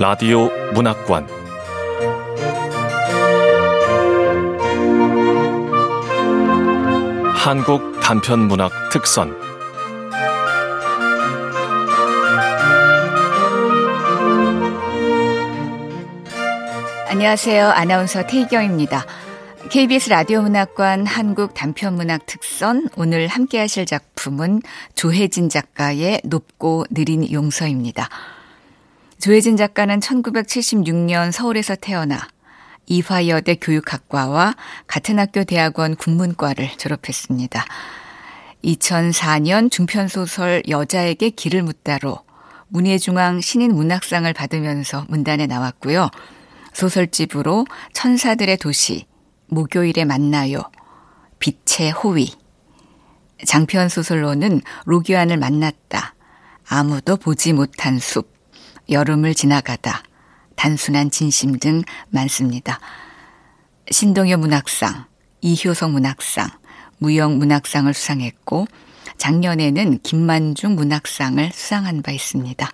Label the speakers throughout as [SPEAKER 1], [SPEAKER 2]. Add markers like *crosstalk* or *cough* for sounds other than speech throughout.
[SPEAKER 1] 라디오 문학관 한국 단편 문학 특선
[SPEAKER 2] 안녕하세요. 아나운서 태희경입니다. KBS 라디오 문학관 한국 단편 문학 특선 오늘 함께 하실 작품은 조혜진 작가의 높고 느린 용서입니다. 조혜진 작가는 1976년 서울에서 태어나 이화여대 교육학과와 같은 학교 대학원 국문과를 졸업했습니다. 2004년 중편소설 여자에게 길을 묻다로 문예중앙 신인 문학상을 받으면서 문단에 나왔고요. 소설집으로 천사들의 도시, 목요일에 만나요. 빛의 호위. 장편 소설로는 로기안을 만났다. 아무도 보지 못한 숲. 여름을 지나가다. 단순한 진심 등 많습니다. 신동엽 문학상, 이효성 문학상, 무영 문학상을 수상했고 작년에는 김만중 문학상을 수상한 바 있습니다.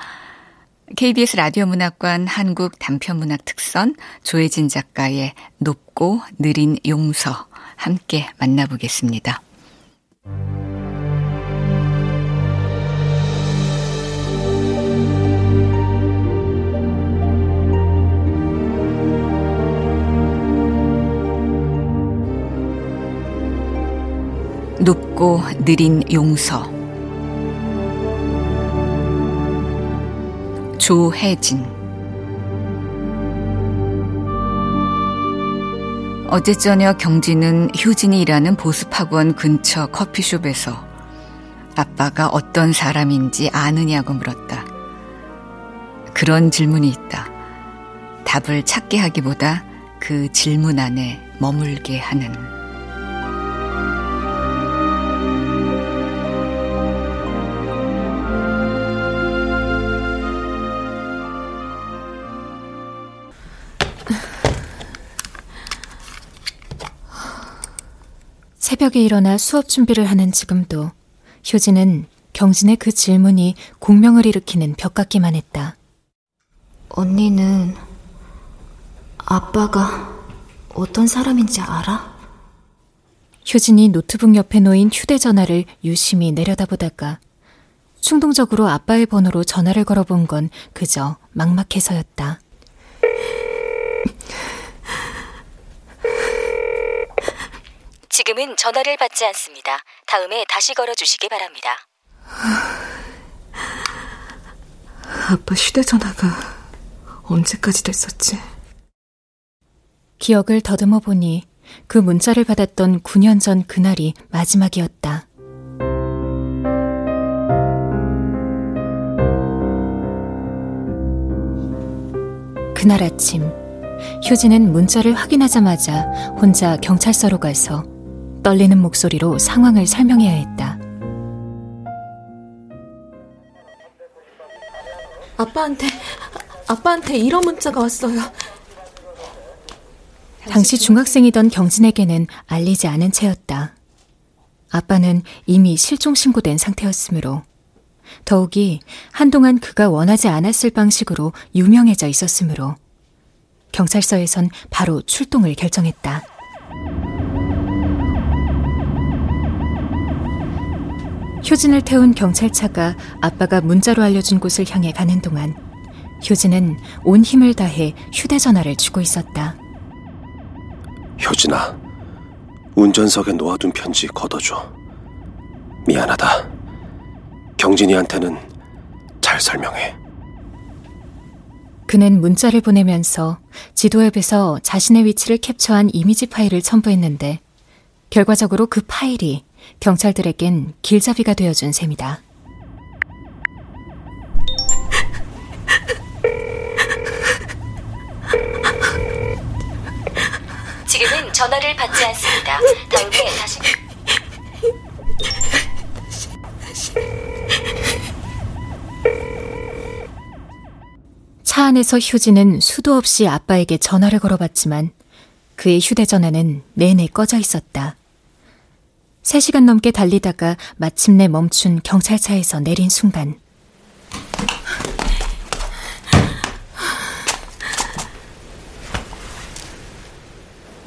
[SPEAKER 2] KBS 라디오 문학관 한국 단편 문학 특선 조혜진 작가의 높고 느린 용서 함께 만나보겠습니다. 높고 느린 용서 조혜진 어제 저녁 경진은 효진이 일하는 보습학원 근처 커피숍에서 아빠가 어떤 사람인지 아느냐고 물었다. 그런 질문이 있다. 답을 찾게 하기보다 그 질문 안에 머물게 하는.
[SPEAKER 3] 새벽에 일어나 수업 준비를 하는 지금도 효진은 경진의 그 질문이 공명을 일으키는 벽 같기만 했다.
[SPEAKER 4] 언니는 아빠가 어떤 사람인지 알아?
[SPEAKER 3] 효진이 노트북 옆에 놓인 휴대전화를 유심히 내려다보다가 충동적으로 아빠의 번호로 전화를 걸어본 건 그저 막막해서였다. *laughs*
[SPEAKER 5] 지금은 전화를 받지 않습니다. 다음에 다시 걸어주시기 바랍니다.
[SPEAKER 6] 아빠 휴대전화가 언제까지 됐었지?
[SPEAKER 3] 기억을 더듬어 보니 그 문자를 받았던 9년 전 그날이 마지막이었다. 그날 아침, 효진은 문자를 확인하자마자 혼자 경찰서로 가서 떨리는 목소리로 상황을 설명해야 했다.
[SPEAKER 6] 아빠한테, 아빠한테 이런 문자가 왔어요.
[SPEAKER 3] 당시 중학생이던 경진에게는 알리지 않은 채였다. 아빠는 이미 실종 신고된 상태였으므로 더욱이 한동안 그가 원하지 않았을 방식으로 유명해져 있었으므로 경찰서에선 바로 출동을 결정했다. 효진을 태운 경찰차가 아빠가 문자로 알려준 곳을 향해 가는 동안 효진은 온 힘을 다해 휴대전화를 쥐고 있었다.
[SPEAKER 7] 효진아, 운전석에 놓아둔 편지 걷어줘. 미안하다. 경진이한테는 잘 설명해.
[SPEAKER 3] 그는 문자를 보내면서 지도 앱에서 자신의 위치를 캡처한 이미지 파일을 첨부했는데 결과적으로 그 파일이 경찰들에겐 길잡이가 되어준 셈이다.
[SPEAKER 5] 지금은 전화를 받지 않습니다. 다음에 다시.
[SPEAKER 3] 차 안에서 효진은 수도 없이 아빠에게 전화를 걸어봤지만 그의 휴대전화는 내내 꺼져 있었다. 3시간 넘게 달리다가 마침내 멈춘 경찰차에서 내린 순간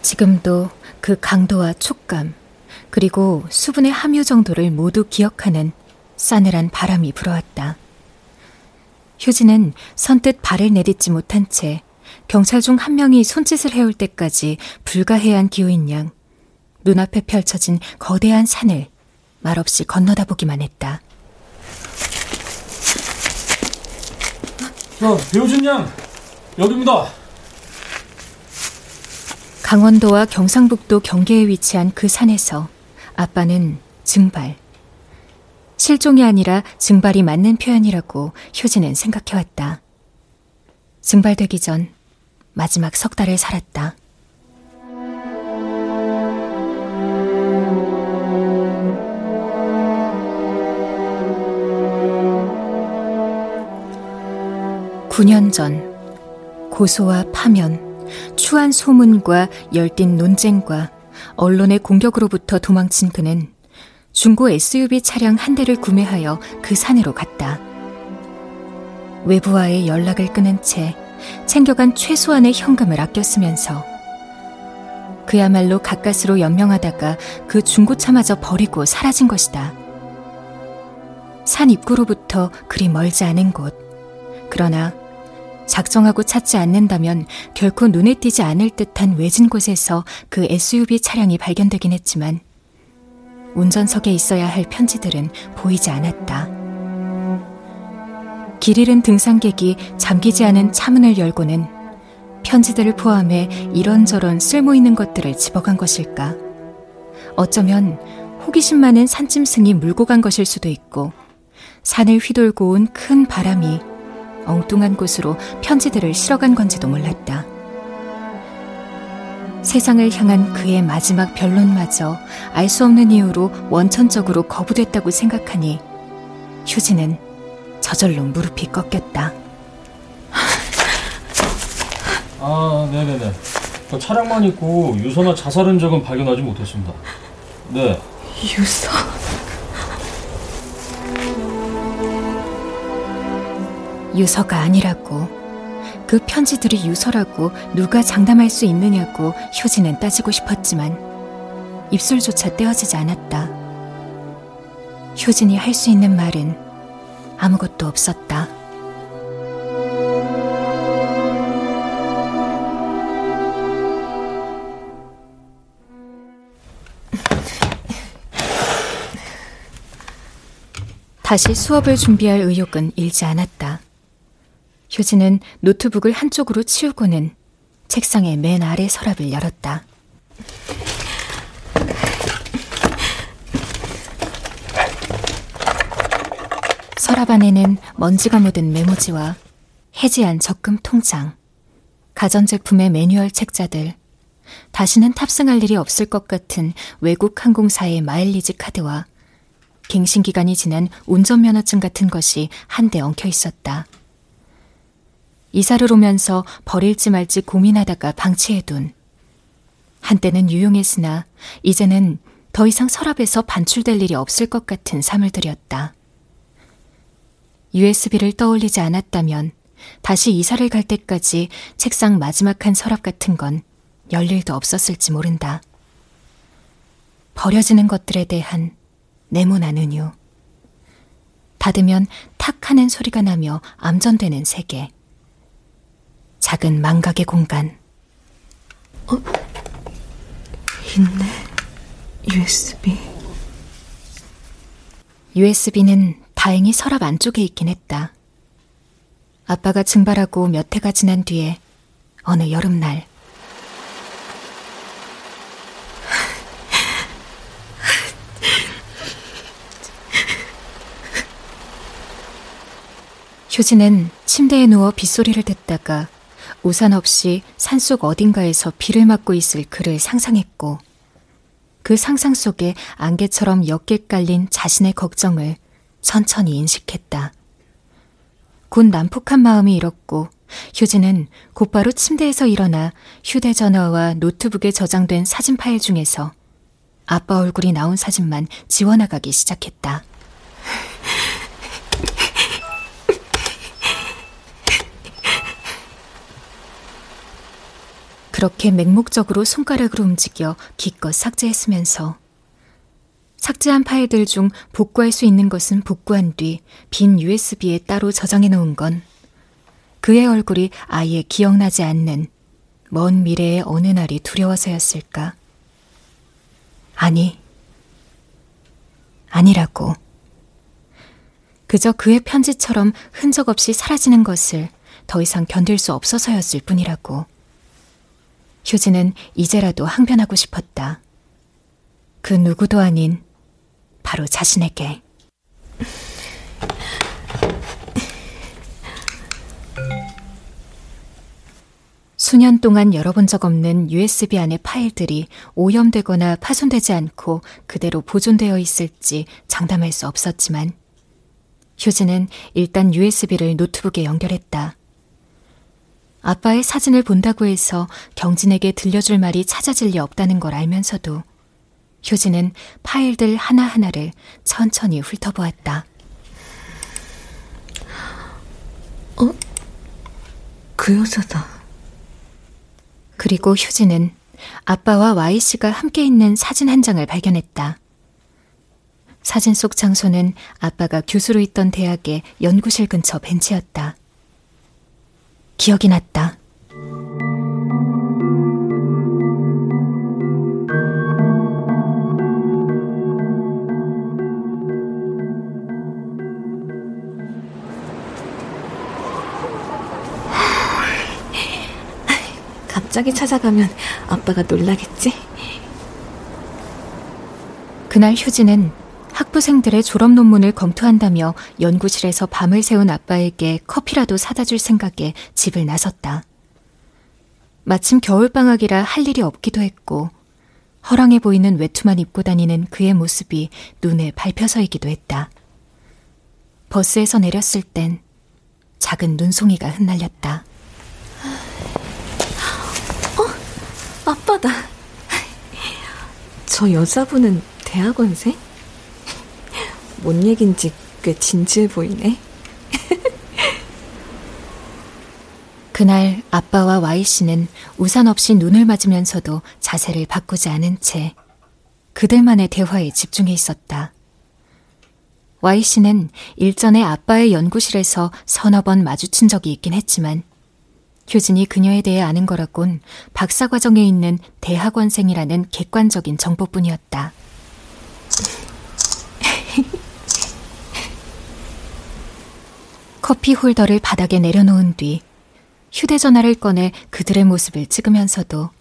[SPEAKER 3] 지금도 그 강도와 촉감 그리고 수분의 함유 정도를 모두 기억하는 싸늘한 바람이 불어왔다. 휴지는 선뜻 발을 내딛지 못한 채 경찰 중 한 명이 손짓을 해올 때까지 불가해한 기호인 양 눈앞에 펼쳐진 거대한 산을 말없이 건너다 보기만 했다.
[SPEAKER 8] 자, 배우진 양, 여기입니다.
[SPEAKER 3] 강원도와 경상북도 경계에 위치한 그 산에서 아빠는 증발. 실종이 아니라 증발이 맞는 표현이라고 효진은 생각해왔다. 증발되기 전 마지막 석 달을 살았다. (9년) 전 고소와 파면 추한 소문과 열띤 논쟁과 언론의 공격으로부터 도망친 그는 중고 SUV 차량 한 대를 구매하여 그 산으로 갔다. 외부와의 연락을 끊은 채 챙겨간 최소한의 현금을 아껴 쓰면서 그야말로 가까스로 연명하다가 그 중고차마저 버리고 사라진 것이다. 산 입구로부터 그리 멀지 않은 곳. 그러나 작정하고 찾지 않는다면 결코 눈에 띄지 않을 듯한 외진 곳에서 그 SUV 차량이 발견되긴 했지만 운전석에 있어야 할 편지들은 보이지 않았다. 길 잃은 등산객이 잠기지 않은 차문을 열고는 편지들을 포함해 이런저런 쓸모 있는 것들을 집어간 것일까? 어쩌면 호기심 많은 산짐승이 물고 간 것일 수도 있고 산을 휘돌고 온 큰 바람이 엉뚱한 곳으로 편지들을 실어간 건지도 몰랐다. 세상을 향한 그의 마지막 변론마저 알 수 없는 이유로 원천적으로 거부됐다고 생각하니 휴지는 저절로 무릎이 꺾였다.
[SPEAKER 8] 아, 네네네. 그 차량만 있고 유서나 자살 흔적은 발견하지 못했습니다. 네.
[SPEAKER 6] 유서.
[SPEAKER 3] 유서가 아니라고. 그 편지들이 유서라고 누가 장담할 수 있느냐고 효진은 따지고 싶었지만 입술조차 떼어지지 않았다. 효진이 할 수 있는 말은 아무것도 없었다. 다시 수업을 준비할 의욕은 일지 않았다. 효진은 노트북을 한쪽으로 치우고는 책상의 맨 아래 서랍을 열었다. 서랍 안에는 먼지가 묻은 메모지와 해지한 적금 통장, 가전제품의 매뉴얼 책자들, 다시는 탑승할 일이 없을 것 같은 외국 항공사의 마일리지 카드와 갱신 기간이 지난 운전면허증 같은 것이 한데 엉켜 있었다. 이사를 오면서 버릴지 말지 고민하다가 방치해둔 한때는 유용했으나 이제는 더 이상 서랍에서 반출될 일이 없을 것 같은 사물들이었다. USB를 떠올리지 않았다면 다시 이사를 갈 때까지 책상 마지막 한 서랍 같은 건열 일도 없었을지 모른다. 버려지는 것들에 대한 네모난 은유. 닫으면 탁 하는 소리가 나며 암전되는 세계. 작은 망각의 공간.
[SPEAKER 6] 어? 있네. USB.
[SPEAKER 3] USB는 다행히 서랍 안쪽에 있긴 했다. 아빠가 증발하고 몇 해가 지난 뒤에 어느 여름날 *laughs* 효진은 침대에 누워 빗소리를 듣다가 우산 없이 산속 어딘가에서 비를 맞고 있을 그를 상상했고 그 상상 속에 안개처럼 옅게 깔린 자신의 걱정을 천천히 인식했다. 곧 난폭한 마음이 일었고 효진은 곧바로 침대에서 일어나 휴대전화와 노트북에 저장된 사진 파일 중에서 아빠 얼굴이 나온 사진만 지워나가기 시작했다. 그렇게 맹목적으로 손가락으로 움직여 기껏 삭제했으면서 삭제한 파일들 중 복구할 수 있는 것은 복구한 뒤 빈 USB에 따로 저장해 놓은 건 그의 얼굴이 아예 기억나지 않는 먼 미래의 어느 날이 두려워서였을까? 아니, 아니라고. 그저 그의 편지처럼 흔적 없이 사라지는 것을 더 이상 견딜 수 없어서였을 뿐이라고. 휴지는 이제라도 항변하고 싶었다. 그 누구도 아닌 바로 자신에게. 수년 동안 열어본 적 없는 USB 안의 파일들이 오염되거나 파손되지 않고 그대로 보존되어 있을지 장담할 수 없었지만 휴지는 일단 USB를 노트북에 연결했다. 아빠의 사진을 본다고 해서 경진에게 들려줄 말이 찾아질 리 없다는 걸 알면서도 휴지는 파일들 하나하나를 천천히 훑어보았다.
[SPEAKER 6] 어? 그 여자다.
[SPEAKER 3] 그리고 휴지는 아빠와 Y씨가 함께 있는 사진 한 장을 발견했다. 사진 속 장소는 아빠가 교수로 있던 대학의 연구실 근처 벤치였다. 기억이 났다. *sighs*
[SPEAKER 6] 갑자기 찾아가면 아빠가 놀라겠지?
[SPEAKER 3] 그날 휴지는 학부생들의 졸업 논문을 검토한다며 연구실에서 밤을 새운 아빠에게 커피라도 사다 줄 생각에 집을 나섰다. 마침 겨울방학이라 할 일이 없기도 했고, 허랑해 보이는 외투만 입고 다니는 그의 모습이 눈에 밟혀서이기도 했다. 버스에서 내렸을 땐 작은 눈송이가 흩날렸다.
[SPEAKER 6] 아빠다. 저 여자분은 대학원생? 뭔 얘긴지 꽤 진지해 보이네. *laughs*
[SPEAKER 3] 그날 아빠와 Y씨는 우산 없이 눈을 맞으면서도 자세를 바꾸지 않은 채 그들만의 대화에 집중해 있었다. Y씨는 일전에 아빠의 연구실에서 서너 번 마주친 적이 있긴 했지만 효진이 그녀에 대해 아는 거라곤 박사과정에 있는 대학원생이라는 객관적인 정보뿐이었다. 커피 홀더를 바닥에 내려놓은 뒤 휴대전화를 꺼내 그들의 모습을 찍으면서도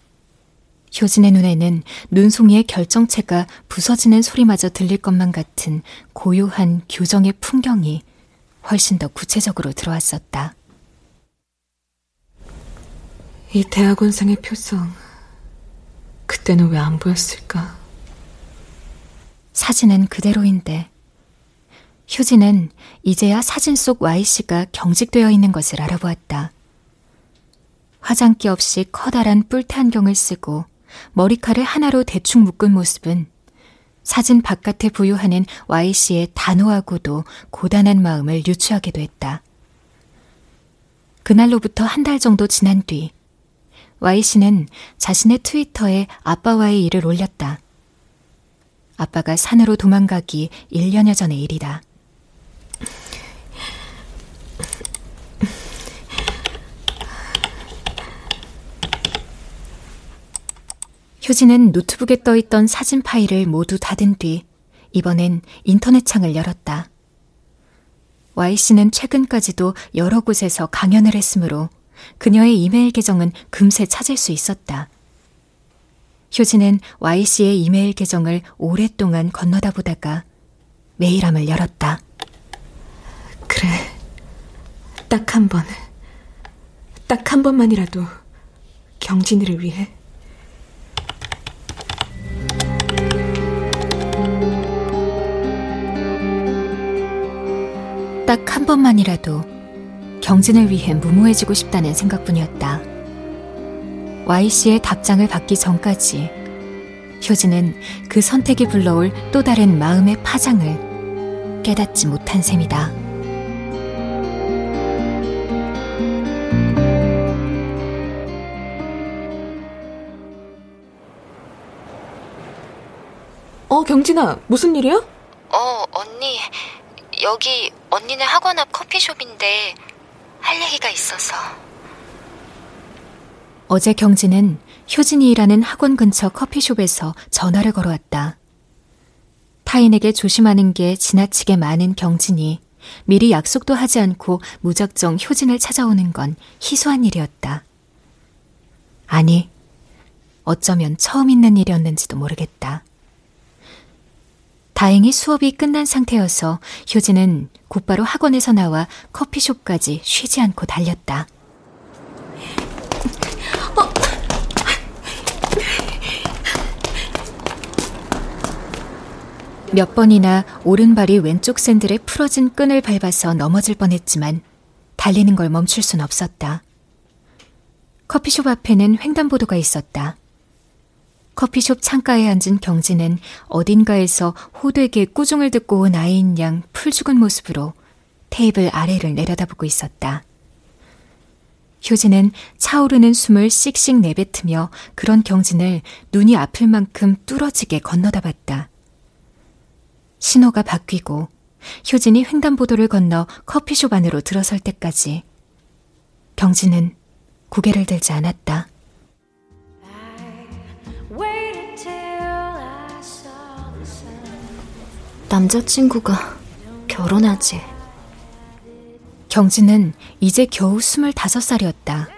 [SPEAKER 3] 효진의 눈에는 눈송이의 결정체가 부서지는 소리마저 들릴 것만 같은 고요한 교정의 풍경이 훨씬 더 구체적으로 들어왔었다.
[SPEAKER 6] 이 대학원생의 표정, 그때는 왜 안 보였을까?
[SPEAKER 3] 사진은 그대로인데 휴지는 이제야 사진 속 Y씨가 경직되어 있는 것을 알아보았다. 화장기 없이 커다란 뿔테 안경을 쓰고 머리칼을 하나로 대충 묶은 모습은 사진 바깥에 부유하는 Y씨의 단호하고도 고단한 마음을 유추하게도 했다. 그날로부터 한 달 정도 지난 뒤 Y씨는 자신의 트위터에 아빠와의 일을 올렸다. 아빠가 산으로 도망가기 1년여 전의 일이다. 효진은 노트북에 떠있던 사진 파일을 모두 닫은 뒤 이번엔 인터넷 창을 열었다. Y씨는 최근까지도 여러 곳에서 강연을 했으므로 그녀의 이메일 계정은 금세 찾을 수 있었다. 효진은 Y씨의 이메일 계정을 오랫동안 건너다 보다가 메일함을 열었다.
[SPEAKER 6] 그래. 딱 한 번. 딱 한 번만이라도 경진이를 위해.
[SPEAKER 3] 딱 한 번만이라도 경진을 위해 무모해지고 싶다는 생각뿐이었다. Y씨의 답장을 받기 전까지 효진은 그 선택이 불러올 또 다른 마음의 파장을 깨닫지 못한 셈이다.
[SPEAKER 6] 어, 경진아, 무슨 일이야?
[SPEAKER 5] 어, 언니. 여기 언니네 학원 앞 커피숍인데 할 얘기가 있어서.
[SPEAKER 3] 어제 경진은 효진이 일하는 학원 근처 커피숍에서 전화를 걸어왔다. 타인에게 조심하는 게 지나치게 많은 경진이 미리 약속도 하지 않고 무작정 효진을 찾아오는 건 희소한 일이었다. 아니, 어쩌면 처음 있는 일이었는지도 모르겠다. 다행히 수업이 끝난 상태여서 효진은 곧바로 학원에서 나와 커피숍까지 쉬지 않고 달렸다. 몇 번이나 오른발이 왼쪽 샌들에 풀어진 끈을 밟아서 넘어질 뻔했지만 달리는 걸 멈출 순 없었다. 커피숍 앞에는 횡단보도가 있었다. 커피숍 창가에 앉은 경진은 어딘가에서 호되게 꾸중을 듣고 온 아이인 양 풀죽은 모습으로 테이블 아래를 내려다보고 있었다. 효진은 차오르는 숨을 씩씩 내뱉으며 그런 경진을 눈이 아플 만큼 뚫어지게 건너다 봤다. 신호가 바뀌고 효진이 횡단보도를 건너 커피숍 안으로 들어설 때까지 경진은 고개를 들지 않았다.
[SPEAKER 4] 남자친구가 결혼하지.
[SPEAKER 3] 경진은 이제 겨우 25살이었다.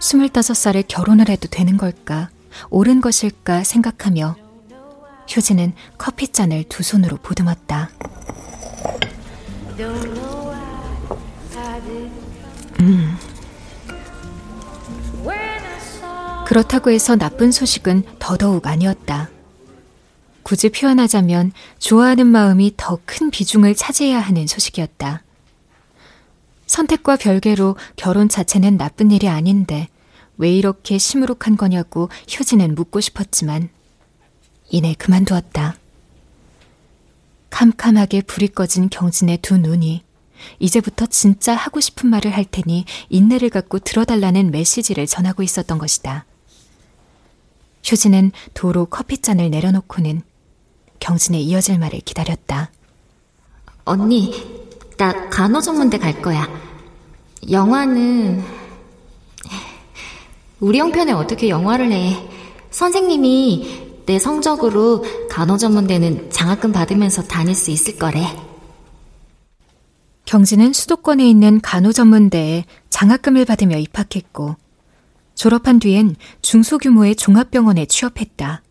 [SPEAKER 3] 25살에 결혼을 해도 되는 걸까, 옳은 것일까 생각하며 효진은 커피잔을 두 손으로 보듬었다. 음. 그렇다고 해서 나쁜 소식은 더더욱 아니었다. 굳이 표현하자면 좋아하는 마음이 더 큰 비중을 차지해야 하는 소식이었다. 선택과 별개로 결혼 자체는 나쁜 일이 아닌데 왜 이렇게 시무룩한 거냐고 효진은 묻고 싶었지만 이내 그만두었다. 캄캄하게 불이 꺼진 경진의 두 눈이 이제부터 진짜 하고 싶은 말을 할 테니 인내를 갖고 들어달라는 메시지를 전하고 있었던 것이다. 효진은 도로 커피잔을 내려놓고는 경진의 이어질 말을 기다렸다.
[SPEAKER 4] 언니, 나 간호전문대 갈 거야. 영화는 우리 형편에 어떻게 영화를 해? 선생님이 내 성적으로 간호전문대는 장학금 받으면서 다닐 수 있을 거래.
[SPEAKER 3] 경진은 수도권에 있는 간호전문대에 장학금을 받으며 입학했고 졸업한 뒤엔 중소규모의 종합병원에 취업했다.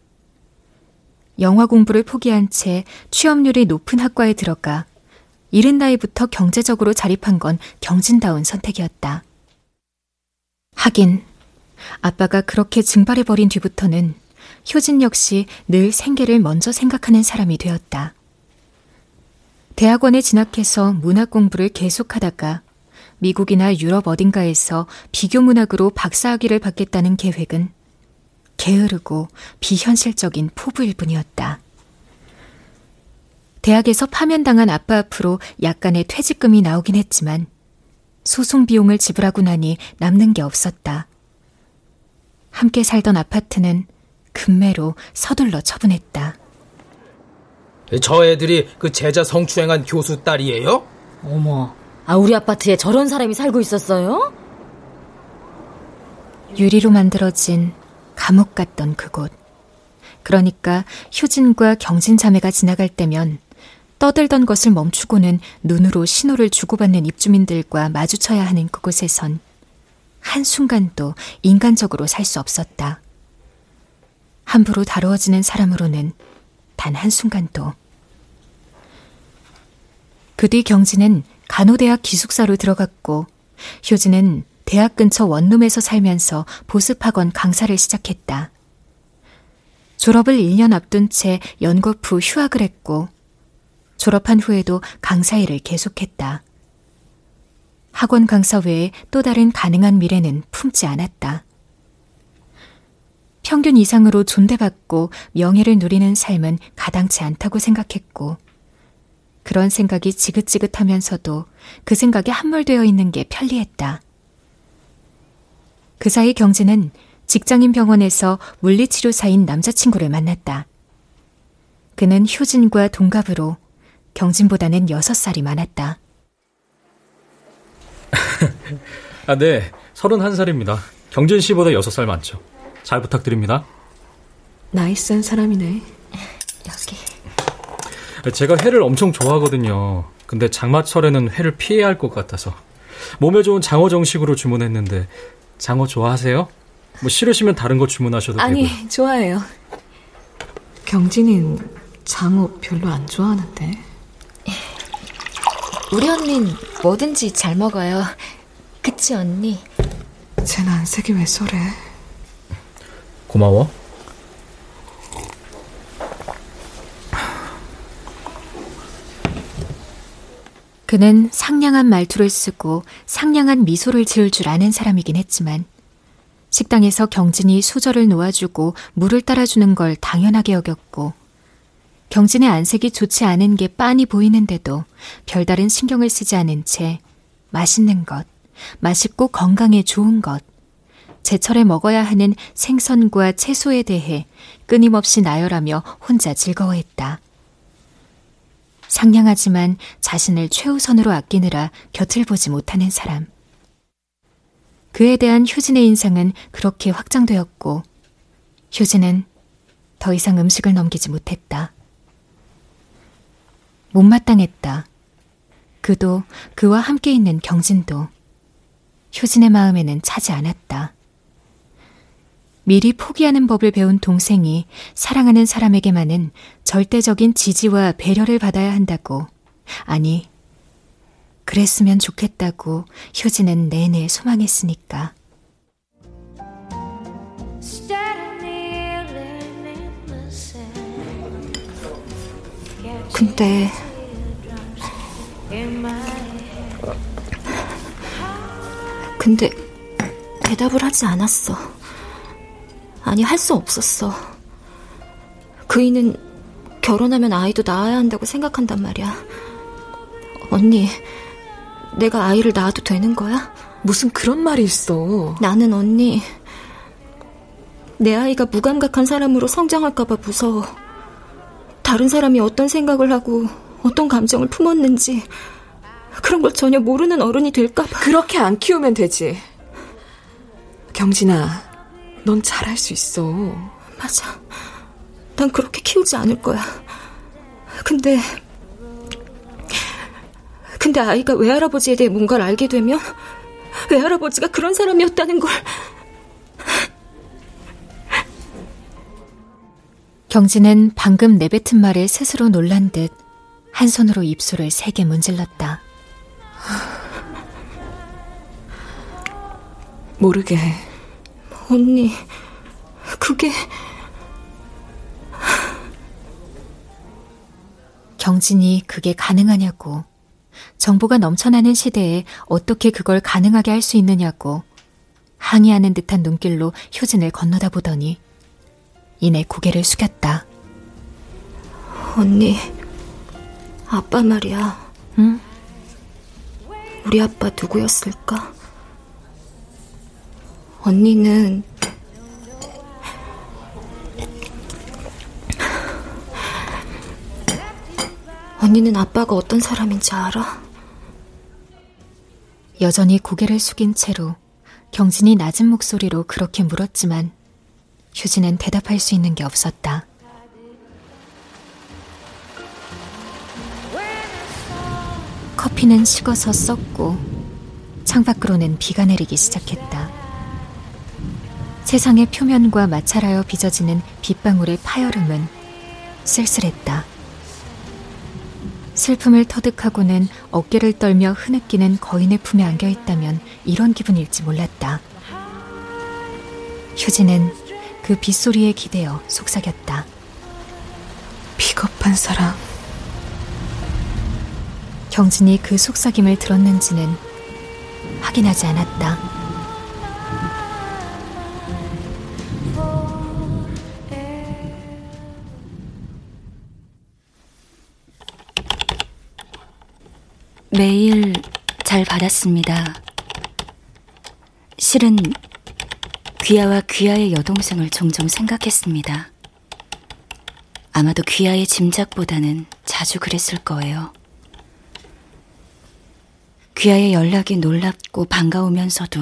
[SPEAKER 3] 영화 공부를 포기한 채 취업률이 높은 학과에 들어가 이른 나이부터 경제적으로 자립한 건 경진다운 선택이었다. 하긴 아빠가 그렇게 증발해버린 뒤부터는 효진 역시 늘 생계를 먼저 생각하는 사람이 되었다. 대학원에 진학해서 문학 공부를 계속하다가 미국이나 유럽 어딘가에서 비교문학으로 박사학위를 받겠다는 계획은 게으르고 비현실적인 포부일 뿐이었다. 대학에서 파면당한 아빠 앞으로 약간의 퇴직금이 나오긴 했지만 소송 비용을 지불하고 나니 남는 게 없었다. 함께 살던 아파트는 금매로 서둘러 처분했다.
[SPEAKER 9] 저 애들이 그 제자 성추행한 교수 딸이에요?
[SPEAKER 10] 어머, 아 우리 아파트에 저런 사람이 살고 있었어요?
[SPEAKER 3] 유리로 만들어진 감옥 같던 그곳. 그러니까 효진과 경진 자매가 지나갈 때면 떠들던 것을 멈추고는 눈으로 신호를 주고받는 입주민들과 마주쳐야 하는 그곳에선 한순간도 인간적으로 살 수 없었다. 함부로 다루어지는 사람으로는 단 한순간도. 그 뒤 경진은 간호대학 기숙사로 들어갔고 효진은 대학 근처 원룸에서 살면서 보습학원 강사를 시작했다. 졸업을 1년 앞둔 채 연급 후 휴학을 했고 졸업한 후에도 강사 일을 계속했다. 학원 강사 외에 또 다른 가능한 미래는 품지 않았다. 평균 이상으로 존대받고 명예를 누리는 삶은 가당치 않다고 생각했고, 그런 생각이 지긋지긋하면서도 그 생각에 함몰되어 있는 게 편리했다. 그 사이 경진은 직장인 병원에서 물리치료사인 남자친구를 만났다. 그는 효진과 동갑으로 경진보다는 6살이 많았다. *laughs*
[SPEAKER 8] 아, 네. 31살입니다. 경진 씨보다 6살 많죠. 잘 부탁드립니다.
[SPEAKER 6] 나이스한 사람이네.
[SPEAKER 4] 여기.
[SPEAKER 8] 제가 회를 엄청 좋아하거든요. 근데 장마철에는 회를 피해야 할 것 같아서. 몸에 좋은 장어 정식으로 주문했는데 장어 좋아하세요? 뭐 싫으시면 다른 거 주문하셔도
[SPEAKER 6] 아니,
[SPEAKER 8] 되고요.
[SPEAKER 6] 좋아해요. 경진인 장어 별로 안 좋아하는데.
[SPEAKER 4] 우리 언닌 뭐든지 잘 먹어요. 그치, 언니?
[SPEAKER 6] 쟤는 안색이 왜 저래?
[SPEAKER 8] 고마워.
[SPEAKER 3] 그는 상냥한 말투를 쓰고 상냥한 미소를 지을 줄 아는 사람이긴 했지만 식당에서 경진이 수저를 놓아주고 물을 따라주는 걸 당연하게 여겼고 경진의 안색이 좋지 않은 게 빤히 보이는데도 별다른 신경을 쓰지 않은 채 맛있는 것, 맛있고 건강에 좋은 것, 제철에 먹어야 하는 생선과 채소에 대해 끊임없이 나열하며 혼자 즐거워했다. 상냥하지만 자신을 최우선으로 아끼느라 곁을 보지 못하는 사람. 그에 대한 효진의 인상은 그렇게 확장되었고, 효진은 더 이상 음식을 넘기지 못했다. 못마땅했다. 그도 그와 함께 있는 경진도 효진의 마음에는 차지 않았다. 미리 포기하는 법을 배운 동생이 사랑하는 사람에게만은 절대적인 지지와 배려를 받아야 한다고. 아니, 그랬으면 좋겠다고 효진은 내내 소망했으니까.
[SPEAKER 6] 근데
[SPEAKER 4] 근데 대답을 하지 않았어. 아니, 할 수 없었어. 그이는 결혼하면 아이도 낳아야 한다고 생각한단 말이야. 언니, 내가 아이를 낳아도 되는 거야?
[SPEAKER 6] 무슨 그런 말이 있어.
[SPEAKER 4] 나는 언니, 내 아이가 무감각한 사람으로 성장할까봐 무서워. 다른 사람이 어떤 생각을 하고 어떤 감정을 품었는지 그런 걸 전혀 모르는 어른이 될까봐.
[SPEAKER 6] 그렇게 안 키우면 되지. 경진아, 넌 잘할 수 있어.
[SPEAKER 4] 맞아. 난 그렇게 키우지 않을 거야. 근데, 근데 아이가 외할아버지에 대해 뭔가를 알게 되면 외할아버지가 그런 사람이었다는 걸.
[SPEAKER 3] 경진은 방금 내뱉은 말에 스스로 놀란 듯 한 손으로 입술을 세게 문질렀다.
[SPEAKER 6] 모르게 해.
[SPEAKER 4] 언니, 그게.
[SPEAKER 3] 경진이 그게 가능하냐고. 정보가 넘쳐나는 시대에 어떻게 그걸 가능하게 할 수 있느냐고. 항의하는 듯한 눈길로 효진을 건너다 보더니 이내 고개를 숙였다.
[SPEAKER 4] 언니, 아빠 말이야.
[SPEAKER 3] 응?
[SPEAKER 4] 우리 아빠 누구였을까? 언니는 언니는 아빠가 어떤 사람인지 알아?
[SPEAKER 3] 여전히 고개를 숙인 채로 경진이 낮은 목소리로 그렇게 물었지만 휴지는 대답할 수 있는 게 없었다. 커피는 식어서 썩고 창밖으로는 비가 내리기 시작했다. 세상의 표면과 마찰하여 빚어지는 빗방울의 파여름은 쓸쓸했다. 슬픔을 터득하고는 어깨를 떨며 흐느끼는 거인의 품에 안겨 있다면 이런 기분일지 몰랐다. 휴지는 그 빗소리에 기대어 속삭였다.
[SPEAKER 6] 비겁한 사람.
[SPEAKER 3] 경진이 그 속삭임을 들었는지는 확인하지 않았다.
[SPEAKER 11] 잘 받았습니다. 실은 귀하와 귀하의 여동생을 종종 생각했습니다. 아마도 귀하의 짐작보다는 자주 그랬을 거예요. 귀하의 연락이 놀랍고 반가우면서도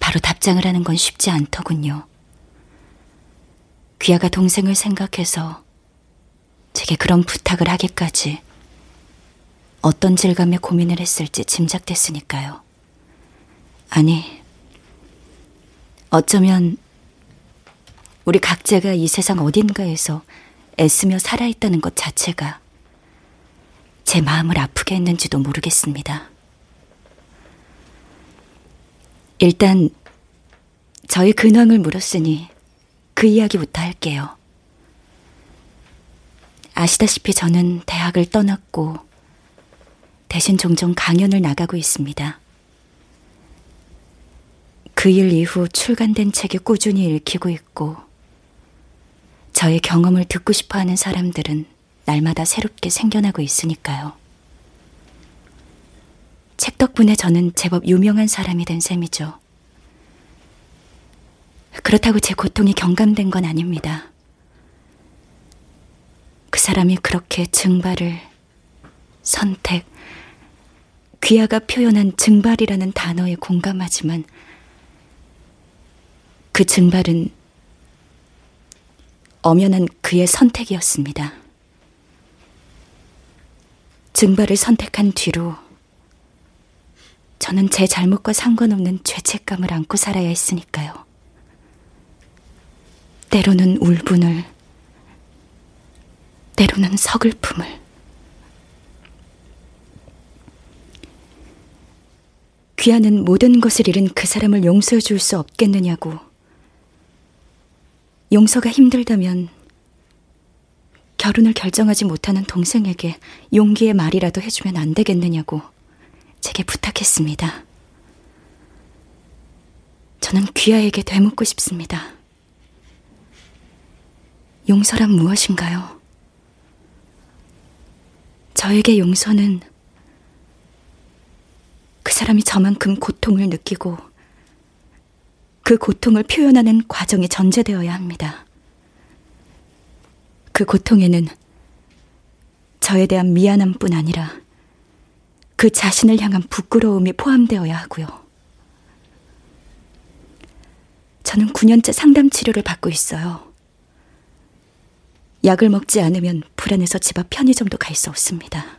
[SPEAKER 11] 바로 답장을 하는 건 쉽지 않더군요. 귀하가 동생을 생각해서 제게 그런 부탁을 하기까지 어떤 질감의 고민을 했을지 짐작됐으니까요. 아니, 어쩌면 우리 각자가 이 세상 어딘가에서 애쓰며 살아있다는 것 자체가 제 마음을 아프게 했는지도 모르겠습니다. 일단 저희 근황을 물었으니 그 이야기부터 할게요. 아시다시피 저는 대학을 떠났고 대신 종종 강연을 나가고 있습니다. 그 일 이후 출간된 책이 꾸준히 읽히고 있고 저의 경험을 듣고 싶어 하는 사람들은 날마다 새롭게 생겨나고 있으니까요. 책 덕분에 저는 제법 유명한 사람이 된 셈이죠. 그렇다고 제 고통이 경감된 건 아닙니다. 그 사람이 그렇게 증발을 선택, 귀하가 표현한 증발이라는 단어에 공감하지만 그 증발은 엄연한 그의 선택이었습니다. 증발을 선택한 뒤로 저는 제 잘못과 상관없는 죄책감을 안고 살아야 했으니까요. 때로는 울분을, 때로는 서글픔을. 귀하는 모든 것을 잃은 그 사람을 용서해 줄 수 없겠느냐고. 용서가 힘들다면 결혼을 결정하지 못하는 동생에게 용기의 말이라도 해주면 안 되겠느냐고 제게 부탁했습니다. 저는 귀하에게 되묻고 싶습니다. 용서란 무엇인가요? 저에게 용서는 그 사람이 저만큼 고통을 느끼고 그 고통을 표현하는 과정이 전제되어야 합니다. 그 고통에는 저에 대한 미안함뿐 아니라 그 자신을 향한 부끄러움이 포함되어야 하고요. 저는 9년째 상담 치료를 받고 있어요. 약을 먹지 않으면 불안해서 집 앞 편의점도 갈 수 없습니다.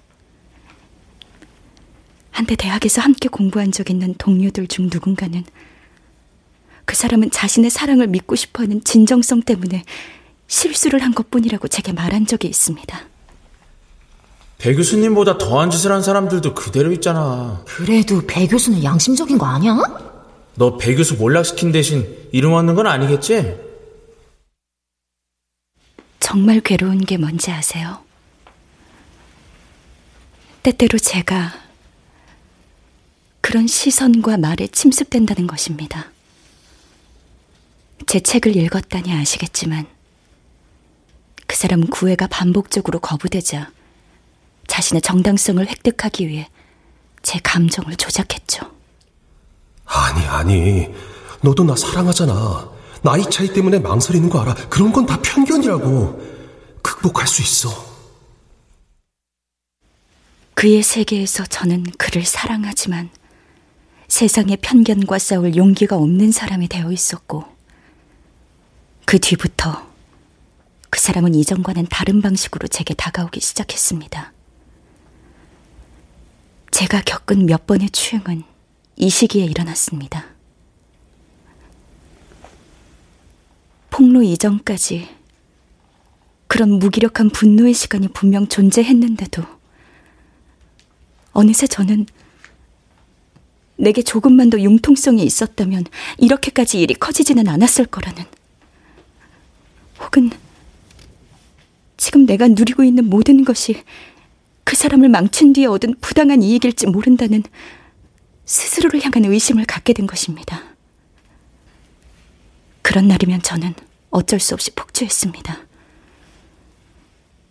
[SPEAKER 11] 한때 대학에서 함께 공부한 적 있는 동료들 중 누군가는 그 사람은 자신의 사랑을 믿고 싶어 하는 진정성 때문에 실수를 한 것 뿐이라고 제게 말한 적이 있습니다.
[SPEAKER 12] 배 교수님보다 더한 짓을 한 사람들도 그대로 있잖아.
[SPEAKER 10] 그래도 배 교수는 양심적인 거 아니야?
[SPEAKER 12] 너 배 교수 몰락시킨 대신 이름 얻는 건 아니겠지?
[SPEAKER 11] 정말 괴로운 게 뭔지 아세요? 때때로 제가 그런 시선과 말에 침습된다는 것입니다. 제 책을 읽었다니 아시겠지만 그 사람은 구애가 반복적으로 거부되자 자신의 정당성을 획득하기 위해 제 감정을 조작했죠.
[SPEAKER 7] 아니, 아니. 너도 나 사랑하잖아. 나이 차이 때문에 망설이는 거 알아. 그런 건 다 편견이라고. 극복할 수 있어.
[SPEAKER 11] 그의 세계에서 저는 그를 사랑하지만 세상의 편견과 싸울 용기가 없는 사람이 되어 있었고, 그 뒤부터 그 사람은 이전과는 다른 방식으로 제게 다가오기 시작했습니다. 제가 겪은 몇 번의 추행은 이 시기에 일어났습니다. 폭로 이전까지 그런 무기력한 분노의 시간이 분명 존재했는데도 어느새 저는 내게 조금만 더 융통성이 있었다면 이렇게까지 일이 커지지는 않았을 거라는 혹은 지금 내가 누리고 있는 모든 것이 그 사람을 망친 뒤에 얻은 부당한 이익일지 모른다는 스스로를 향한 의심을 갖게 된 것입니다. 그런 날이면 저는 어쩔 수 없이 폭주했습니다.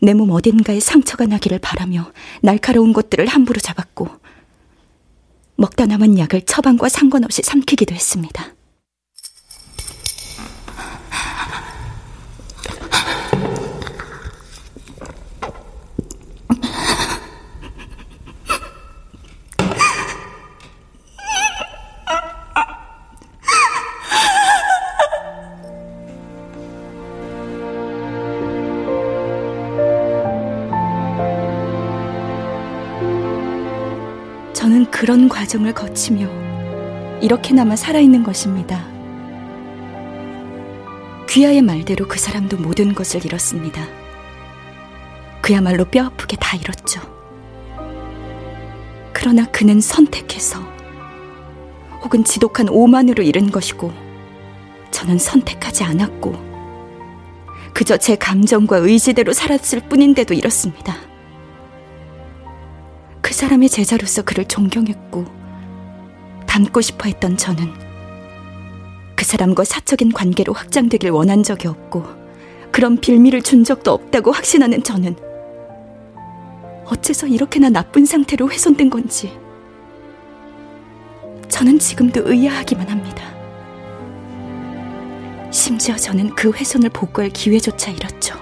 [SPEAKER 11] 내 몸 어딘가에 상처가 나기를 바라며 날카로운 것들을 함부로 잡았고 먹다 남은 약을 처방과 상관없이 삼키기도 했습니다. 과정을 거치며 이렇게나마 살아있는 것입니다. 귀하의 말대로 그 사람도 모든 것을 잃었습니다. 그야말로 뼈아프게 다 잃었죠. 그러나 그는 선택해서 혹은 지독한 오만으로 잃은 것이고 저는 선택하지 않았고 그저 제 감정과 의지대로 살았을 뿐인데도 이렇습니다. 그 사람의 제자로서 그를 존경했고 닮고 싶어 했던 저는 그 사람과 사적인 관계로 확장되길 원한 적이 없고 그런 빌미를 준 적도 없다고 확신하는 저는 어째서 이렇게나 나쁜 상태로 훼손된 건지 저는 지금도 의아하기만 합니다. 심지어 저는 그 훼손을 복구할 기회조차 잃었죠.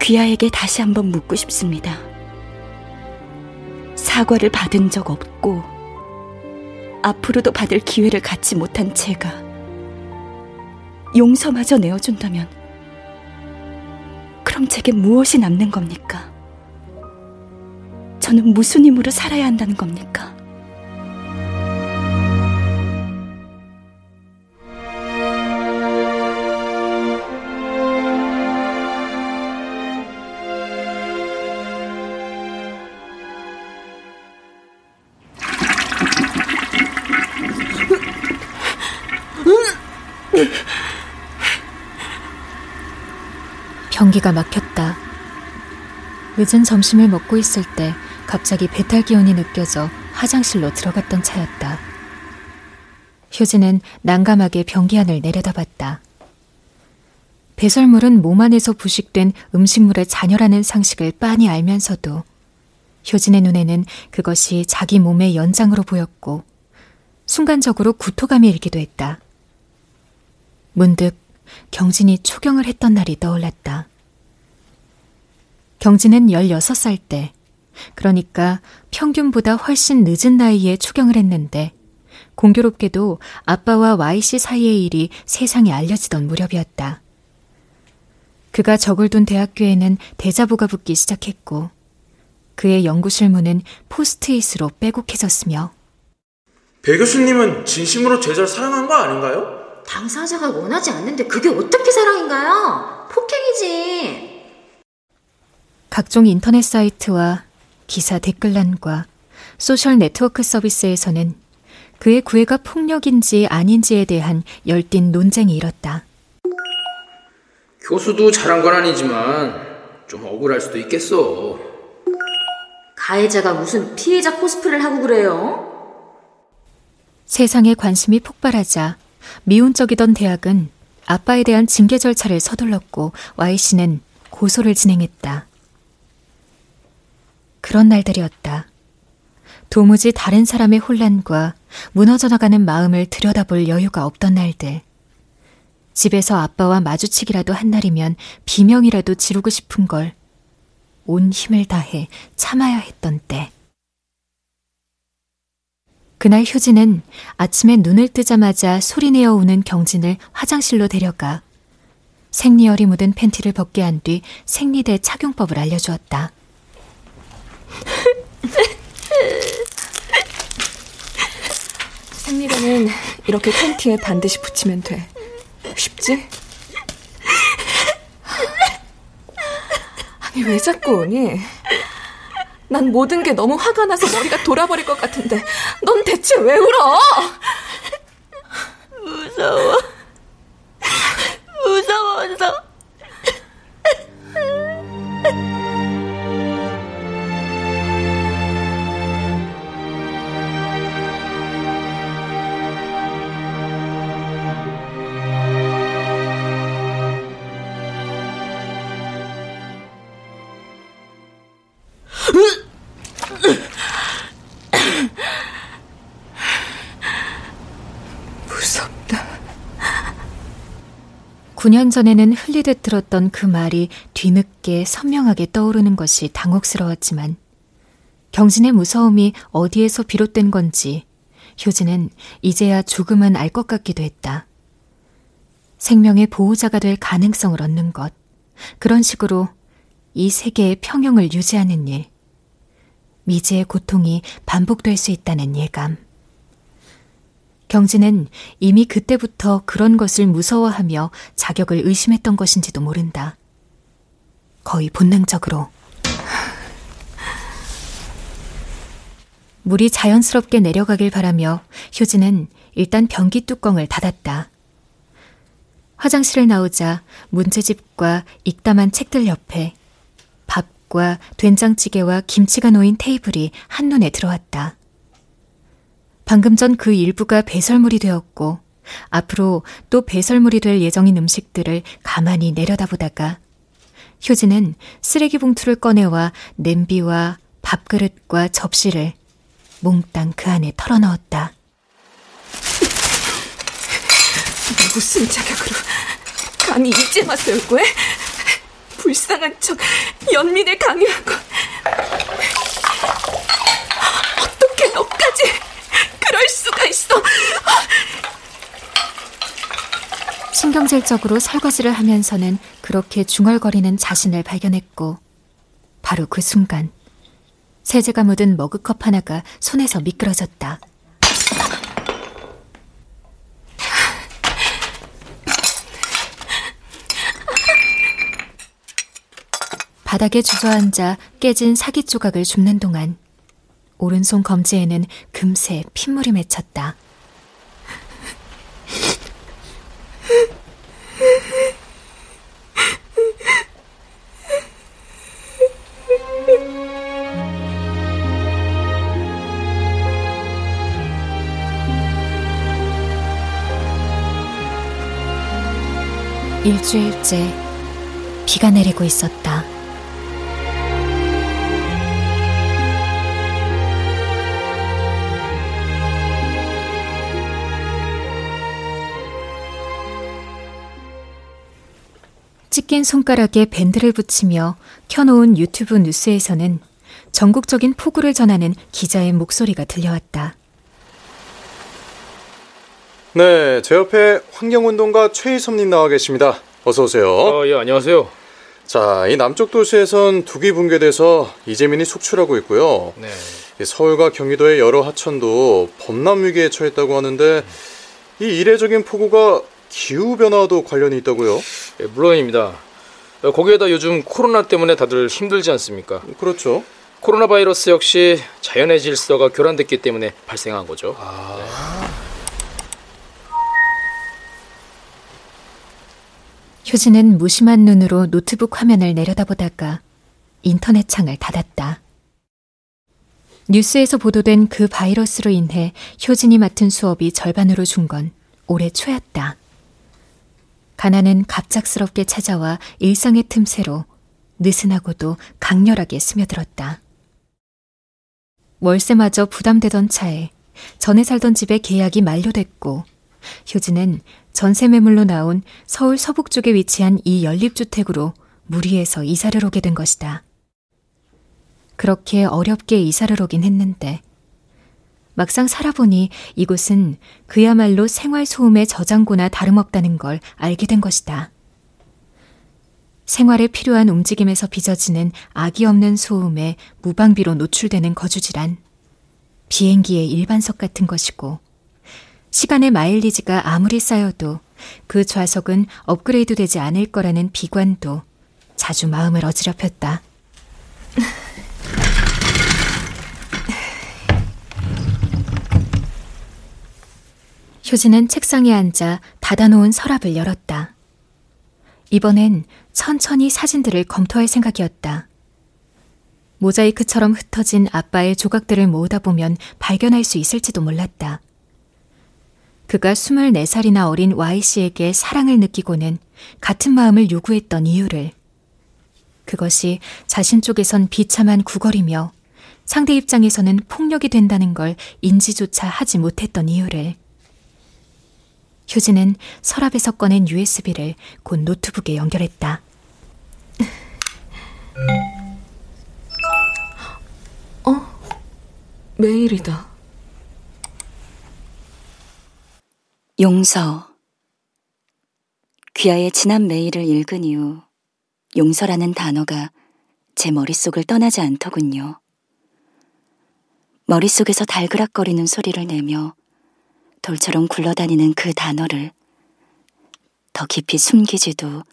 [SPEAKER 11] 귀하에게 다시 한번 묻고 싶습니다. 사과를 받은 적 없고 앞으로도 받을 기회를 갖지 못한 제가 용서마저 내어준다면 그럼 제게 무엇이 남는 겁니까? 저는 무슨 힘으로 살아야 한다는 겁니까?
[SPEAKER 3] 기가 막혔다. 늦은 점심을 먹고 있을 때 갑자기 배탈 기운이 느껴져 화장실로 들어갔던 차였다. 효진은 난감하게 변기 안을 내려다봤다. 배설물은 몸 안에서 부식된 음식물의 잔여라는 상식을 빤히 알면서도 효진의 눈에는 그것이 자기 몸의 연장으로 보였고 순간적으로 구토감이 일기도 했다. 문득 경진이 초경을 했던 날이 떠올랐다. 경진은 16살 때, 그러니까 평균보다 훨씬 늦은 나이에 초경을 했는데, 공교롭게도 아빠와 Y씨 사이의 일이 세상에 알려지던 무렵이었다. 그가 적을 둔 대학교에는 대자보가 붙기 시작했고, 그의 연구실 문은 포스트잇으로 빼곡해졌으며,
[SPEAKER 12] 배 교수님은 진심으로 제자를 사랑한 거 아닌가요?
[SPEAKER 10] 당사자가 원하지 않는데 그게 어떻게 사랑인가요? 폭행이지.
[SPEAKER 3] 각종 인터넷 사이트와 기사 댓글란과 소셜 네트워크 서비스에서는 그의 구애가 폭력인지 아닌지에 대한 열띤 논쟁이 일었다.
[SPEAKER 9] 교수도 잘한 건 아니지만 좀 억울할 수도 있겠어.
[SPEAKER 10] 가해자가 무슨 피해자 코스프레를 하고 그래요?
[SPEAKER 3] 세상에 관심이 폭발하자 미운적이던 대학은 아빠에 대한 징계 절차를 서둘렀고 Y씨는 고소를 진행했다. 그런 날들이었다. 도무지 다른 사람의 혼란과 무너져 나가는 마음을 들여다볼 여유가 없던 날들. 집에서 아빠와 마주치기라도 한 날이면 비명이라도 지르고 싶은 걸 온 힘을 다해 참아야 했던 때. 그날 효진은 아침에 눈을 뜨자마자 소리내어 우는 경진을 화장실로 데려가 생리열이 묻은 팬티를 벗게 한 뒤 생리대 착용법을 알려주었다.
[SPEAKER 6] 생리대는 이렇게 팬티에 반드시 붙이면 돼. 쉽지? 아니, 왜 자꾸 우니? 난 모든 게 너무 화가 나서 머리가 돌아버릴 것 같은데, 넌 대체 왜 울어?
[SPEAKER 13] 무서워. 무서워서.
[SPEAKER 3] 9년 전에는 흘리듯 들었던 그 말이 뒤늦게 선명하게 떠오르는 것이 당혹스러웠지만 경진의 무서움이 어디에서 비롯된 건지 효진은 이제야 조금은 알 것 같기도 했다. 생명의 보호자가 될 가능성을 얻는 것. 그런 식으로 이 세계의 평형을 유지하는 일. 미지의 고통이 반복될 수 있다는 예감. 경진은 이미 그때부터 그런 것을 무서워하며 자격을 의심했던 것인지도 모른다. 거의 본능적으로. *sighs* 물이 자연스럽게 내려가길 바라며 효진은 일단 변기 뚜껑을 닫았다. 화장실을 나오자 문제집과 익담한 책들 옆에 밥과 된장찌개와 김치가 놓인 테이블이 한눈에 들어왔다. 방금 전 그 일부가 배설물이 되었고 앞으로 또 배설물이 될 예정인 음식들을 가만히 내려다보다가 효진은 쓰레기 봉투를 꺼내와 냄비와 밥그릇과 접시를 몽땅 그 안에 털어넣었다.
[SPEAKER 6] 무슨 자격으로 감히 이제 와서 요구해? 불쌍한 척 연민을 강요하고 어떻게 너까지 그럴 수가 있어
[SPEAKER 3] 신경질적으로 설거지를 하면서는 그렇게 중얼거리는 자신을 발견했고 바로 그 순간 세제가 묻은 머그컵 하나가 손에서 미끄러졌다. 바닥에 주저앉아 깨진 사기 조각을 줍는 동안 오른손 검지에는 금세 핏물이 맺혔다. 일주일째 비가 내리고 있었다. 찢긴 손가락에 밴드를 붙이며 켜놓은 유튜브 뉴스에서는 전국적인 폭우를 전하는 기자의 목소리가 들려왔다.
[SPEAKER 13] 네, 제 옆에 환경운동가 최희섭님 나와 계십니다. 어서 오세요.
[SPEAKER 9] 어, 예, 안녕하세요.
[SPEAKER 13] 자, 이 남쪽 도시에선 두기 붕괴돼서 이재민이 속출하고 있고요.
[SPEAKER 9] 네.
[SPEAKER 13] 서울과 경기도의 여러 하천도 범람 위기에 처했다고 하는데 이 이례적인 폭우가 기후 변화도 관련이 있다고요?
[SPEAKER 9] 예, 물론입니다. 어, 거기에다 요즘 코로나 때문에 다들 힘들지 않습니까?
[SPEAKER 13] 그렇죠.
[SPEAKER 9] 코로나 바이러스 역시 자연의 질서가 교란됐기 때문에 발생한 거죠.
[SPEAKER 13] 아...
[SPEAKER 9] 네.
[SPEAKER 3] 효진은 무심한 눈으로 노트북 화면을 내려다보다가 인터넷 창을 닫았다. 뉴스에서 보도된 그 바이러스로 인해 효진이 맡은 수업이 절반으로 준 건 올해 초였다. 가난은 갑작스럽게 찾아와 일상의 틈새로 느슨하고도 강렬하게 스며들었다. 월세마저 부담되던 차에 전에 살던 집의 계약이 만료됐고 효진은 전세 매물로 나온 서울 서북 쪽에 위치한 이 연립주택으로 무리해서 이사를 오게 된 것이다. 그렇게 어렵게 이사를 오긴 했는데 막상 살아보니 이곳은 그야말로 생활 소음의 저장고나 다름없다는 걸 알게 된 것이다. 생활에 필요한 움직임에서 빚어지는 악이 없는 소음에 무방비로 노출되는 거주지란 비행기의 일반석 같은 것이고 시간의 마일리지가 아무리 쌓여도 그 좌석은 업그레이드 되지 않을 거라는 비관도 자주 마음을 어지럽혔다. *laughs* 효진은 책상에 앉아 닫아놓은 서랍을 열었다. 이번엔 천천히 사진들을 검토할 생각이었다. 모자이크처럼 흩어진 아빠의 조각들을 모으다 보면 발견할 수 있을지도 몰랐다. 그가 24살이나 어린 Y씨에게 사랑을 느끼고는 같은 마음을 요구했던 이유를 그것이 자신 쪽에선 비참한 구걸이며 상대 입장에서는 폭력이 된다는 걸 인지조차 하지 못했던 이유를 효진은 서랍에서 꺼낸 USB를 곧 노트북에 연결했다.
[SPEAKER 6] 어? 메일이다.
[SPEAKER 11] 용서. 귀하의 지난 메일을 읽은 이후 용서라는 단어가 제 머릿속을 떠나지 않더군요. 머릿속에서 달그락거리는 소리를 내며 돌처럼 굴러다니는 그 단어를 더 깊이 숨기지도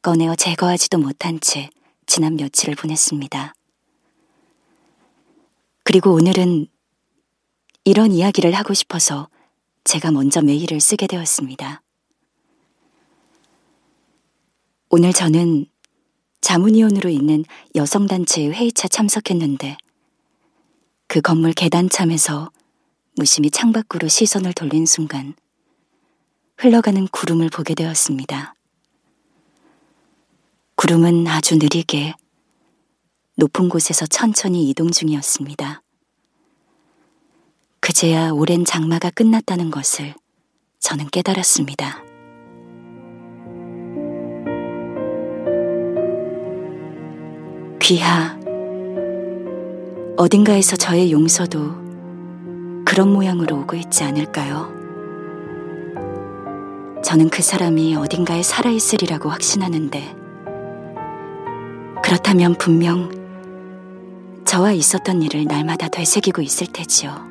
[SPEAKER 11] 꺼내어 제거하지도 못한 채 지난 며칠을 보냈습니다. 그리고 오늘은 이런 이야기를 하고 싶어서 제가 먼저 메일을 쓰게 되었습니다. 오늘 저는 자문위원으로 있는 여성단체의 회의차 참석했는데 그 건물 계단참에서 무심히 창밖으로 시선을 돌린 순간 흘러가는 구름을 보게 되었습니다. 구름은 아주 느리게 높은 곳에서 천천히 이동 중이었습니다. 그제야 오랜 장마가 끝났다는 것을 저는 깨달았습니다. 귀하, 어딘가에서 저의 용서도 그런 모양으로 오고 있지 않을까요? 저는 그 사람이 어딘가에 살아있으리라고 확신하는데, 그렇다면 분명 저와 있었던 일을 날마다 되새기고 있을 테지요.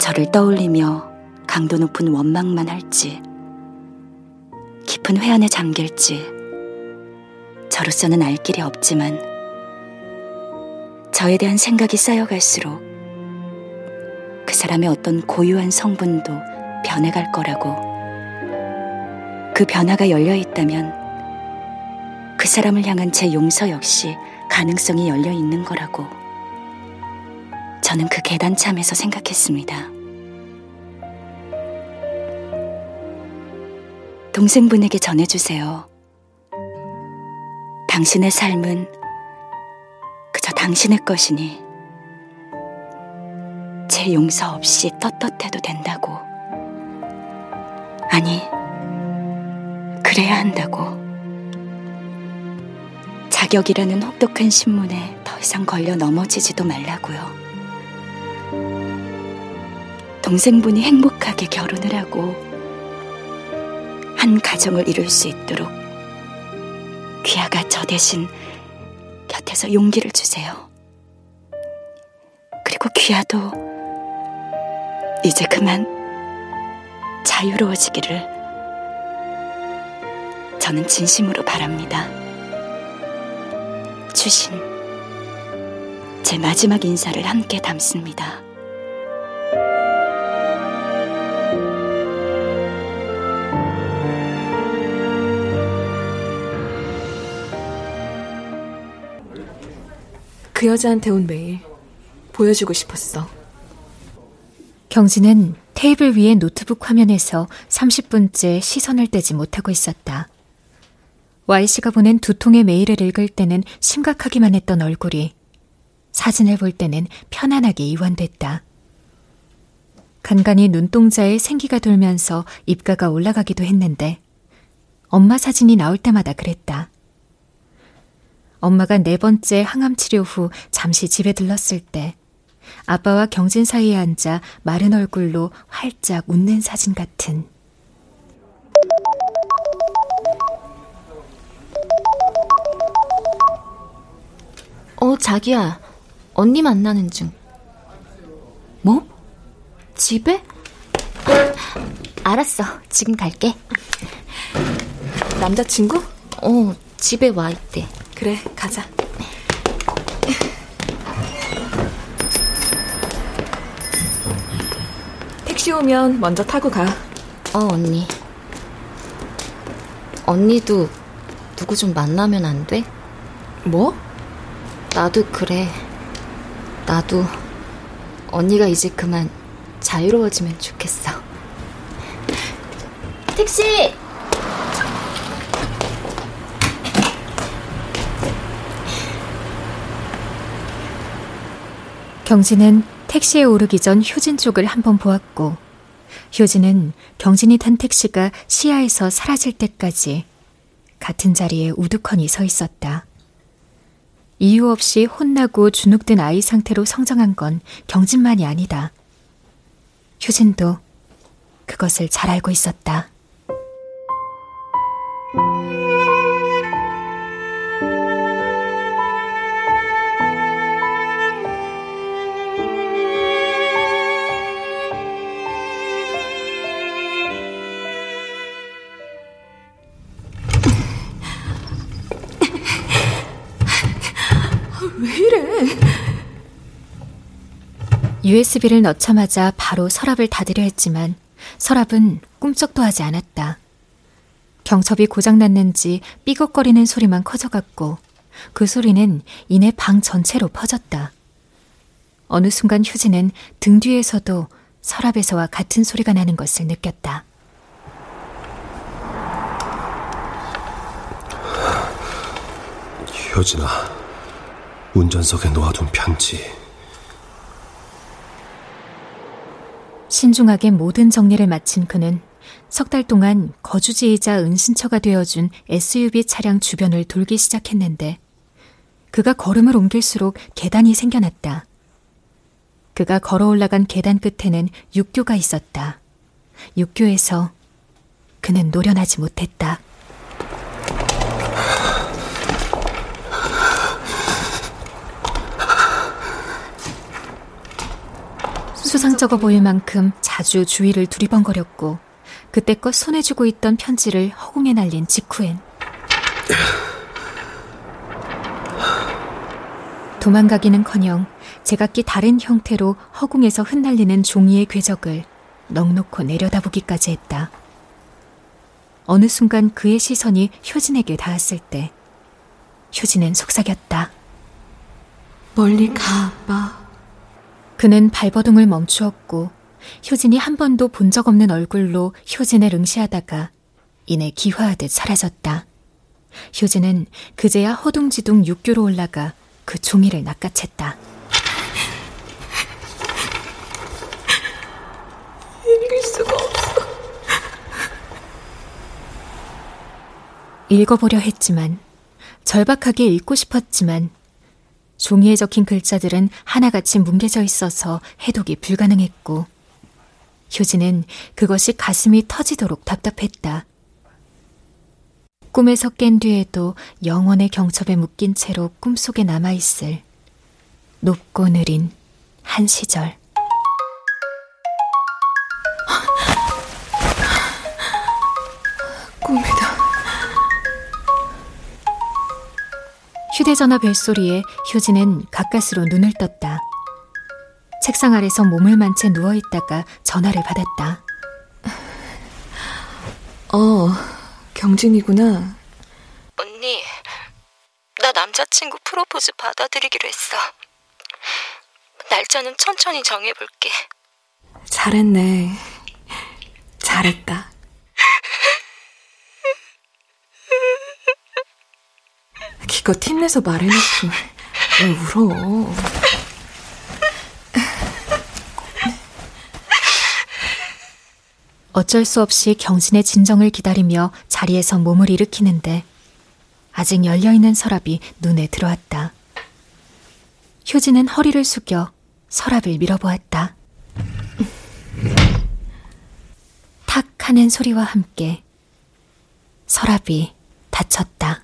[SPEAKER 11] 저를 떠올리며 강도 높은 원망만 할지, 깊은 회한에 잠길지, 저로서는 알 길이 없지만, 저에 대한 생각이 쌓여갈수록 그 사람의 어떤 고유한 성분도 변해갈 거라고, 그 변화가 열려 있다면 그 사람을 향한 제 용서 역시 가능성이 열려 있는 거라고 저는 그 계단참에서 생각했습니다. 동생분에게 전해주세요. 당신의 삶은 그저 당신의 것이니 제 용서 없이 떳떳해도 된다고. 아니, 그래야 한다고. 자격이라는 혹독한 신문에 더 이상 걸려 넘어지지도 말라고요. 동생분이 행복하게 결혼을 하고 한 가정을 이룰 수 있도록 귀하가 저 대신 곁에서 용기를 주세요. 그리고 귀하도 이제 그만 자유로워지기를 저는 진심으로 바랍니다. 주신 제 마지막 인사를 함께 담습니다.
[SPEAKER 6] 그 여자한테 온 메일 보여주고 싶었어.
[SPEAKER 3] 경진은 테이블 위의 노트북 화면에서 30분째 시선을 떼지 못하고 있었다. Y씨가 보낸 두 통의 메일을 읽을 때는 심각하기만 했던 얼굴이 사진을 볼 때는 편안하게 이완됐다. 간간히 눈동자에 생기가 돌면서 입가가 올라가기도 했는데 엄마 사진이 나올 때마다 그랬다. 엄마가 네 번째 항암 치료 후 잠시 집에 들렀을 때 아빠와 경진 사이에 앉아 마른 얼굴로 활짝 웃는 사진 같은
[SPEAKER 4] 어, 자기야. 언니 만나는 중.
[SPEAKER 11] 뭐?
[SPEAKER 4] 집에? 알았어. 지금 갈게.
[SPEAKER 6] 남자친구?
[SPEAKER 4] 어, 집에 와 있대.
[SPEAKER 6] 그래, 가자. 택시 오면 먼저 타고 가.
[SPEAKER 4] 어, 언니. 언니도 누구 좀 만나면 안 돼?
[SPEAKER 6] 뭐?
[SPEAKER 4] 나도 그래. 나도 언니가 이제 그만 자유로워지면 좋겠어. 택시!
[SPEAKER 3] 경진은 택시에 오르기 전 효진 쪽을 한번 보았고, 효진은 경진이 탄 택시가 시야에서 사라질 때까지 같은 자리에 우두커니 서 있었다. 이유 없이 혼나고 주눅든 아이 상태로 성장한 건 경진만이 아니다. 효진도 그것을 잘 알고 있었다. USB를 넣자마자 바로 서랍을 닫으려 했지만 서랍은 꿈쩍도 하지 않았다. 경첩이 고장났는지 삐걱거리는 소리만 커져갔고 그 소리는 이내 방 전체로 퍼졌다. 어느 순간 휴지는 등 뒤에서도 서랍에서와 같은 소리가 나는 것을 느꼈다.
[SPEAKER 7] 효진아, 운전석에 놓아둔 편지.
[SPEAKER 3] 신중하게 모든 정리를 마친 그는 석 달 동안 거주지이자 은신처가 되어준 SUV 차량 주변을 돌기 시작했는데 그가 걸음을 옮길수록 계단이 생겨났다. 그가 걸어 올라간 계단 끝에는 육교가 있었다. 육교에서 그는 노련하지 못했다. 수상쩍어 보일 만큼 자주 주위를 두리번거렸고 그때껏 손에 쥐고 있던 편지를 허공에 날린 직후엔 도망가기는커녕 제각기 다른 형태로 허공에서 흩날리는 종이의 궤적을 넉놓고 내려다보기까지 했다. 어느 순간 그의 시선이 효진에게 닿았을 때 효진은 속삭였다.
[SPEAKER 6] 멀리 가, 아빠.
[SPEAKER 3] 그는 발버둥을 멈추었고 효진이 한 번도 본 적 없는 얼굴로 효진을 응시하다가 이내 기화하듯 사라졌다. 효진은 그제야 허둥지둥 육교로 올라가 그 종이를 낚아챘다.
[SPEAKER 6] 읽을 수가 없어.
[SPEAKER 3] 읽어보려 했지만, 절박하게 읽고 싶었지만, 종이에 적힌 글자들은 하나같이 뭉개져 있어서 해독이 불가능했고, 효진은 그것이 가슴이 터지도록 답답했다. 꿈에서 깬 뒤에도 영원의 경첩에 묶인 채로 꿈속에 남아있을 높고 느린 한 시절. 휴대전화 벨소리에 효진은 가까스로 눈을 떴다. 책상 아래서 몸을 만채 누워있다가 전화를 받았다.
[SPEAKER 6] 어, 경진이구나.
[SPEAKER 5] 언니, 나 남자친구 프로포즈 받아들이기로 했어. 날짜는 천천히 정해볼게.
[SPEAKER 6] 잘했네. 잘했다. 기껏 팀내서 말해놓고 왜 울어?
[SPEAKER 3] 어쩔 수 없이 경진의 진정을 기다리며 자리에서 몸을 일으키는데 아직 열려있는 서랍이 눈에 들어왔다. 효진은 허리를 숙여 서랍을 밀어보았다. 탁 하는 소리와 함께 서랍이 닫혔다.